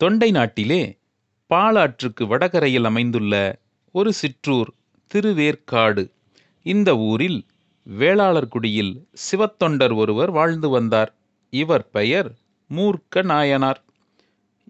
தொண்டை நாட்டிலே பாலாற்றுக்கு வடகரையில் அமைந்துள்ள ஒரு சிற்றூர் திருவேற்காடு. இந்த ஊரில் வேளாளர்குடியில் சிவத்தொண்டர் ஒருவர் வாழ்ந்து வந்தார். இவர் பெயர் மூர்க்க நாயனார்.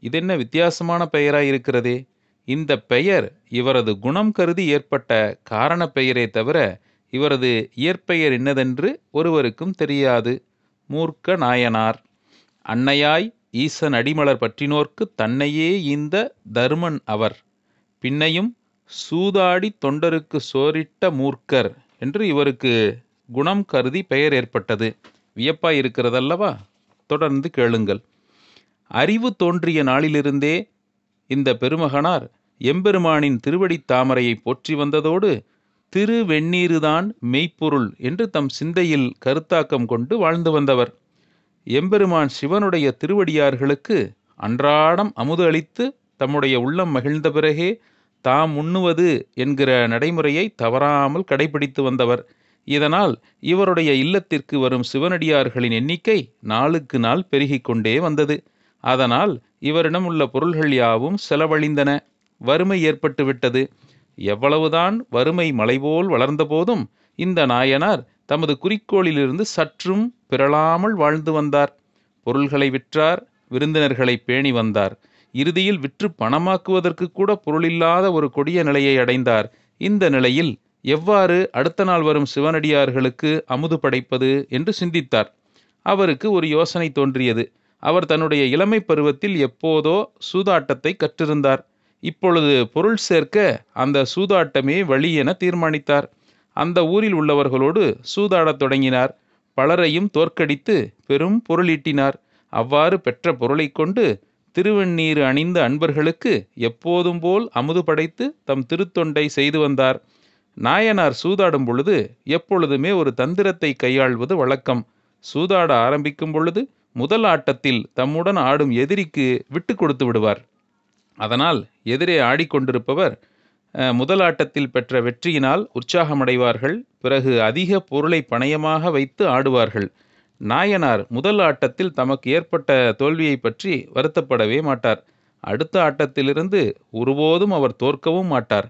இதென்ன வித்தியாசமான பெயராயிருக்கிறதே. இந்த பெயர் இவரது குணம் கருதி ஏற்பட்ட காரண பெயரே தவிர இவரது இயற்பெயர் என்னதென்று ஒருவருக்கும் தெரியாது. மூர்க்க நாயனார். அன்னையாய் ஈசன் அடிமலர் பற்றினோர்க்கு தன்னையே இந்த தர்மன் அவர். பின்னையும் சூதாடி தொண்டருக்கு சோரிட்ட மூர்க்கர் என்று இவருக்கு குணம் கருதி பெயர் ஏற்பட்டது. வியப்பாய் இருக்கிறதல்லவா? தொடர்ந்து கேளுங்கள். அறிவு தோன்றிய நாளிலிருந்தே இந்த பெருமகனார் எம்பெருமானின் திருவடித் தாமரையை போற்றி வந்ததோடு திருவெண்ணீருதான் மெய்ப்பொருள் என்று தம் சிந்தையில் கருத்தாக்கம் கொண்டு வாழ்ந்து வந்தவர். எம்பெருமான் சிவனுடைய திருவடியார்களுக்கு அன்றாடம் அமுது அளித்து தம்முடைய உள்ளம் மகிழ்ந்த பிறகே தாம் உண்ணுவது என்கிற நடைமுறையை தவறாமல் கடைபிடித்து வந்தவர். இதனால் இவருடைய இல்லத்திற்கு வரும் சிவனடியார்களின் எண்ணிக்கை நாளுக்கு நாள் பெருகிக் கொண்டே வந்தது. அதனால் இவரிடம் உள்ள பொருள்கள் யாவும் செலவழிந்தன. வறுமை ஏற்பட்டுவிட்டது. எவ்வளவுதான் வறுமை மலைபோல் வளர்ந்தபோதும் இந்த நாயனார் தமது குறிக்கோளிலிருந்து சற்றும் பிறழாமல் வாழ்ந்து வந்தார். பொருள்களை விற்றார் விருந்தினர்களை பேணி வந்தார். இறுதியில் விற்று பணமாக்குவதற்கு கூட பொருளில்லாத ஒரு கொடிய நிலையை அடைந்தார். இந்த நிலையில் எவ்வாறு அடுத்த நாள் வரும் சிவனடியார்களுக்கு அமுது படைப்பது என்று சிந்தித்தார். அவருக்கு ஒரு யோசனை தோன்றியது. அவர் தன்னுடைய இளமை பருவத்தில் எப்போதோ சூதாட்டத்தை கற்றிருந்தார். இப்பொழுது பொருள் சேர்க்க அந்த சூதாட்டமே வழி என தீர்மானித்தார். அந்த ஊரில் உள்ளவர்களோடு சூதாடத் தொடங்கினார். பலரையும் தோற்கடித்து பெரும் பொருளீட்டினார். அவ்வாறு பெற்ற பொருளைக் கொண்டு திருவெண்ணீர் அணிந்த அன்பர்களுக்கு எப்போதும் போல் அமுது படைத்து தம் திருத்தொண்டை செய்து வந்தார். நாயனார் சூதாடும் பொழுது எப்பொழுதுமே ஒரு தந்திரத்தை கையாள்வது வழக்கம். சூதாட ஆரம்பிக்கும் பொழுது முதல் ஆட்டத்தில் தம்முடன் ஆடும் எதிரிக்கு விட்டு கொடுத்து விடுவார். அதனால் எதிரே ஆடிக்கொண்டிருப்பவர் முதல் ஆட்டத்தில் பெற்ற வெற்றியினால் உற்சாகமடைவார்கள். பிறகு அதிக பொருளை பணயமாக வைத்து ஆடுவார்கள். நாயனார் முதல் ஆட்டத்தில் தமக்கு ஏற்பட்ட தோல்வியை பற்றி வருத்தப்படவே மாட்டார். அடுத்த ஆட்டத்திலிருந்து ஒருபோதும் அவர் தோற்கவும் மாட்டார்.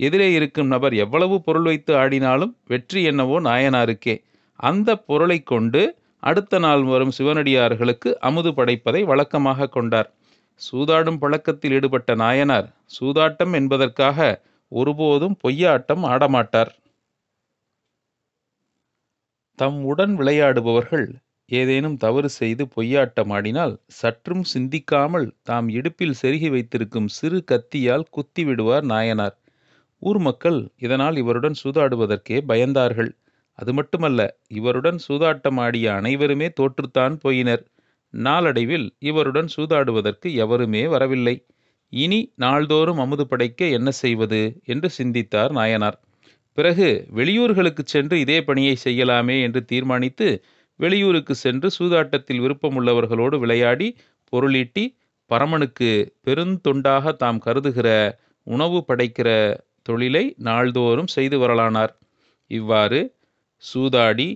எதிரே இருக்கும் நபர் எவ்வளவு பொருள் வைத்து ஆடினாலும் வெற்றி என்னவோ நாயனாருக்கே. அந்த பொருளை கொண்டு அடுத்த நாள் வரும் சிவனடியார்களுக்கு அமுது படைப்பதை வழக்கமாக கொண்டார். சூதாடும் பழக்கத்தில் ஈடுபட்ட நாயனார் சூதாட்டம் என்பதற்காக ஒருபோதும் பொய்யாட்டம் ஆடமாட்டார். தம் உடன் விளையாடுபவர்கள் ஏதேனும் தவறு செய்து பொய்யாட்டம் ஆடினால் சற்றும் சிந்திக்காமல் தாம் இடுப்பில் செருகி வைத்திருக்கும் சிறு கத்தியால் குத்தி விடுவார் நாயனார். ஊர் மக்கள் இதனால் இவருடன் சூதாடுவதற்கே பயந்தார்கள். அது மட்டுமல்ல இவருடன் சூதாட்டம் ஆடிய அனைவருமே தோற்றுத்தான் போயினர். நாளடைவில் இவருடன் சூதாடுவதற்கு எவருமே வரவில்லை. இனி நாள்தோறும் அமுது படைக்க என்ன செய்வது? என்று சிந்தித்தார் நாயனார். பிறகு வெளியூர்களுக்கு சென்று இதே பணியை செய்யலாமே என்று தீர்மானித்து வெளியூருக்கு சென்று சூதாட்டத்தில் விருப்பமுள்ளவர்களோடு விளையாடி பொருளீட்டி பரமனுக்கு பெருந்தொண்டாக தாம் கருதுகிற உணவு படைக்கிற தொழிலை நாள்தோறும் செய்து வரலானார். இவ்வாறு சூதாடி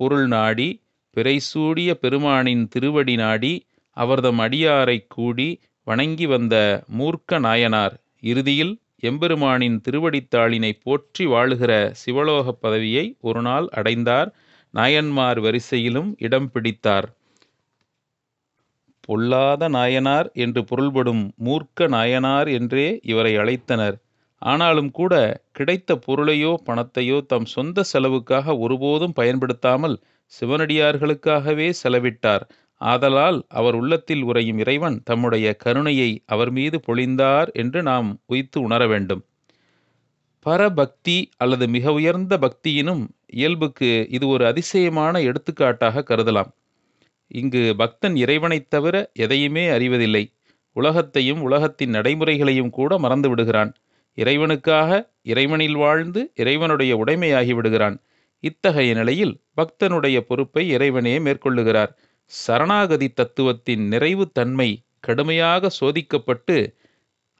பொருள் நாடி பிறைசூடிய பெருமானின் திருவடி நாடி அவர்தம் அடியாரைக் கூடி வணங்கி வந்த மூர்க்க நாயனார் இறுதியில் எம்பெருமானின் திருவடித்தாளினை போற்றி வாழுகிற சிவலோகப் பதவியை ஒரு நாள் அடைந்தார். நாயன்மார் வரிசையிலும் இடம் பிடித்தார். பொல்லாத நாயனார் என்று பொருள்படும் மூர்க்க நாயனார் என்றே இவரை அழைத்தனர். ஆனாலும் கூட கிடைத்த பொருளையோ பணத்தையோ தம் சொந்த செலவுக்காக ஒருபோதும் பயன்படுத்தாமல் சிவனடியார்களுக்காகவே செலவிட்டார். ஆதலால் அவர் உள்ளத்தில் உறையும் இறைவன் தம்முடைய கருணையை அவர் மீது பொழிந்தார் என்று நாம் உய்த்து உணர வேண்டும். பரபக்தி அல்லது மிக உயர்ந்த பக்தியினும் இயல்புக்கு இது ஒரு அதிசயமான எடுத்துக்காட்டாக கருதலாம். இங்கு பக்தன் இறைவனைத் தவிர எதையுமே அறிவதில்லை. உலகத்தையும் உலகத்தின் நடைமுறைகளையும் கூட மறந்து விடுகிறான் இறைவனுக்காக இறைவனில் வாழ்ந்து இறைவனுடைய உடைமையாகி விடுகிறான். இத்தகைய நிலையில் பக்தனுடைய பொறுப்பை இறைவனே மேற்கொள்ளுகிறார். சரணாகதி தத்துவத்தின் நிறைவு தன்மை கடுமையாக சோதிக்கப்பட்டு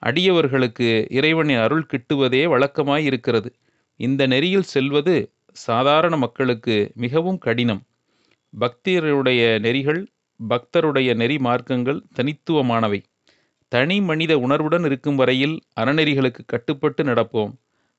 அடியவர்களுக்கு இறைவனின் அருள் கிட்டுவதே வழக்கமாய் இருக்கிறது இந்த நெறியில் செல்வது சாதாரண மக்களுக்கு மிகவும் கடினம். பக்தருடைய நெறிகள் பக்தருடைய நெறி மார்க்கங்கள் தனித்துவமானவை. தனி மனித உணர்வுடன் இருக்கும் வரையில் அறநெறிகளுக்கு கட்டுப்பட்டு நடப்போம்.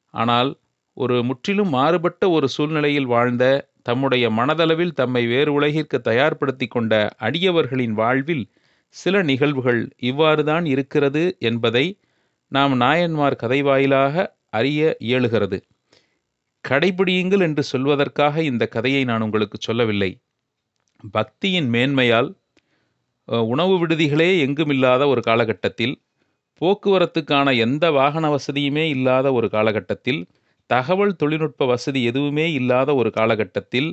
ஆனால் ஒரு முற்றிலும் மாறுபட்ட ஒரு சூழ்நிலையில் வாழ்ந்த தம்முடைய மனதளவில் தம்மை வேறு உலகிற்கு தயார்படுத்தி கொண்ட அடியவர்களின் வாழ்வில் சில நிகழ்வுகள் இவ்வாறுதான் இருக்கிறது என்பதை நாம் நாயன்மார் கதை வாயிலாக அறிய இயலுகிறது. கடைபிடியுங்கள் என்று சொல்வதற்காக இந்த கதையை நான் உங்களுக்கு சொல்லவில்லை. பக்தியின் மேன்மையால் உணவு விடுதிகளே எங்குமில்லாத ஒரு காலகட்டத்தில் போக்குவரத்துக்கான எந்த வாகன வசதியுமே இல்லாத ஒரு காலகட்டத்தில் தகவல் தொழில்நுட்ப வசதி எதுவுமே இல்லாத ஒரு காலகட்டத்தில்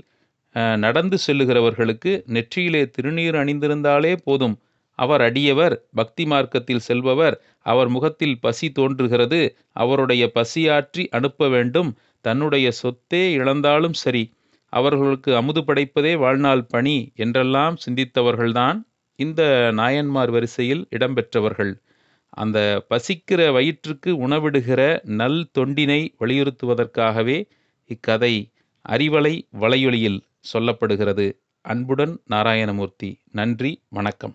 நடந்து செல்லுகிறவர்களுக்கு நெற்றியிலே திருநீர் அணிந்திருந்தாலே போதும். அவர் அடியவர் பக்தி மார்க்கத்தில் செல்பவர் அவர் முகத்தில் பசி தோன்றுகிறது அவருடைய பசியாற்றி அனுப்ப வேண்டும் தன்னுடைய சொத்தே இழந்தாலும் சரி. அவர்களுக்கு அமுது படைப்பதே வாழ்நாள் பணி என்றெல்லாம் சிந்தித்தவர்கள்தான் இந்த நாயன்மார் வரிசையில் இடம்பெற்றவர்கள். அந்த பசிக்கிற வயிற்றுக்கு உணவிடுகிற நல் தொண்டினை வலியுறுத்துவதற்காகவே இக்கதை அறிவலை வலையொலியில் சொல்லப்படுகிறது. அன்புடன் நாராயணமூர்த்தி. நன்றி வணக்கம்.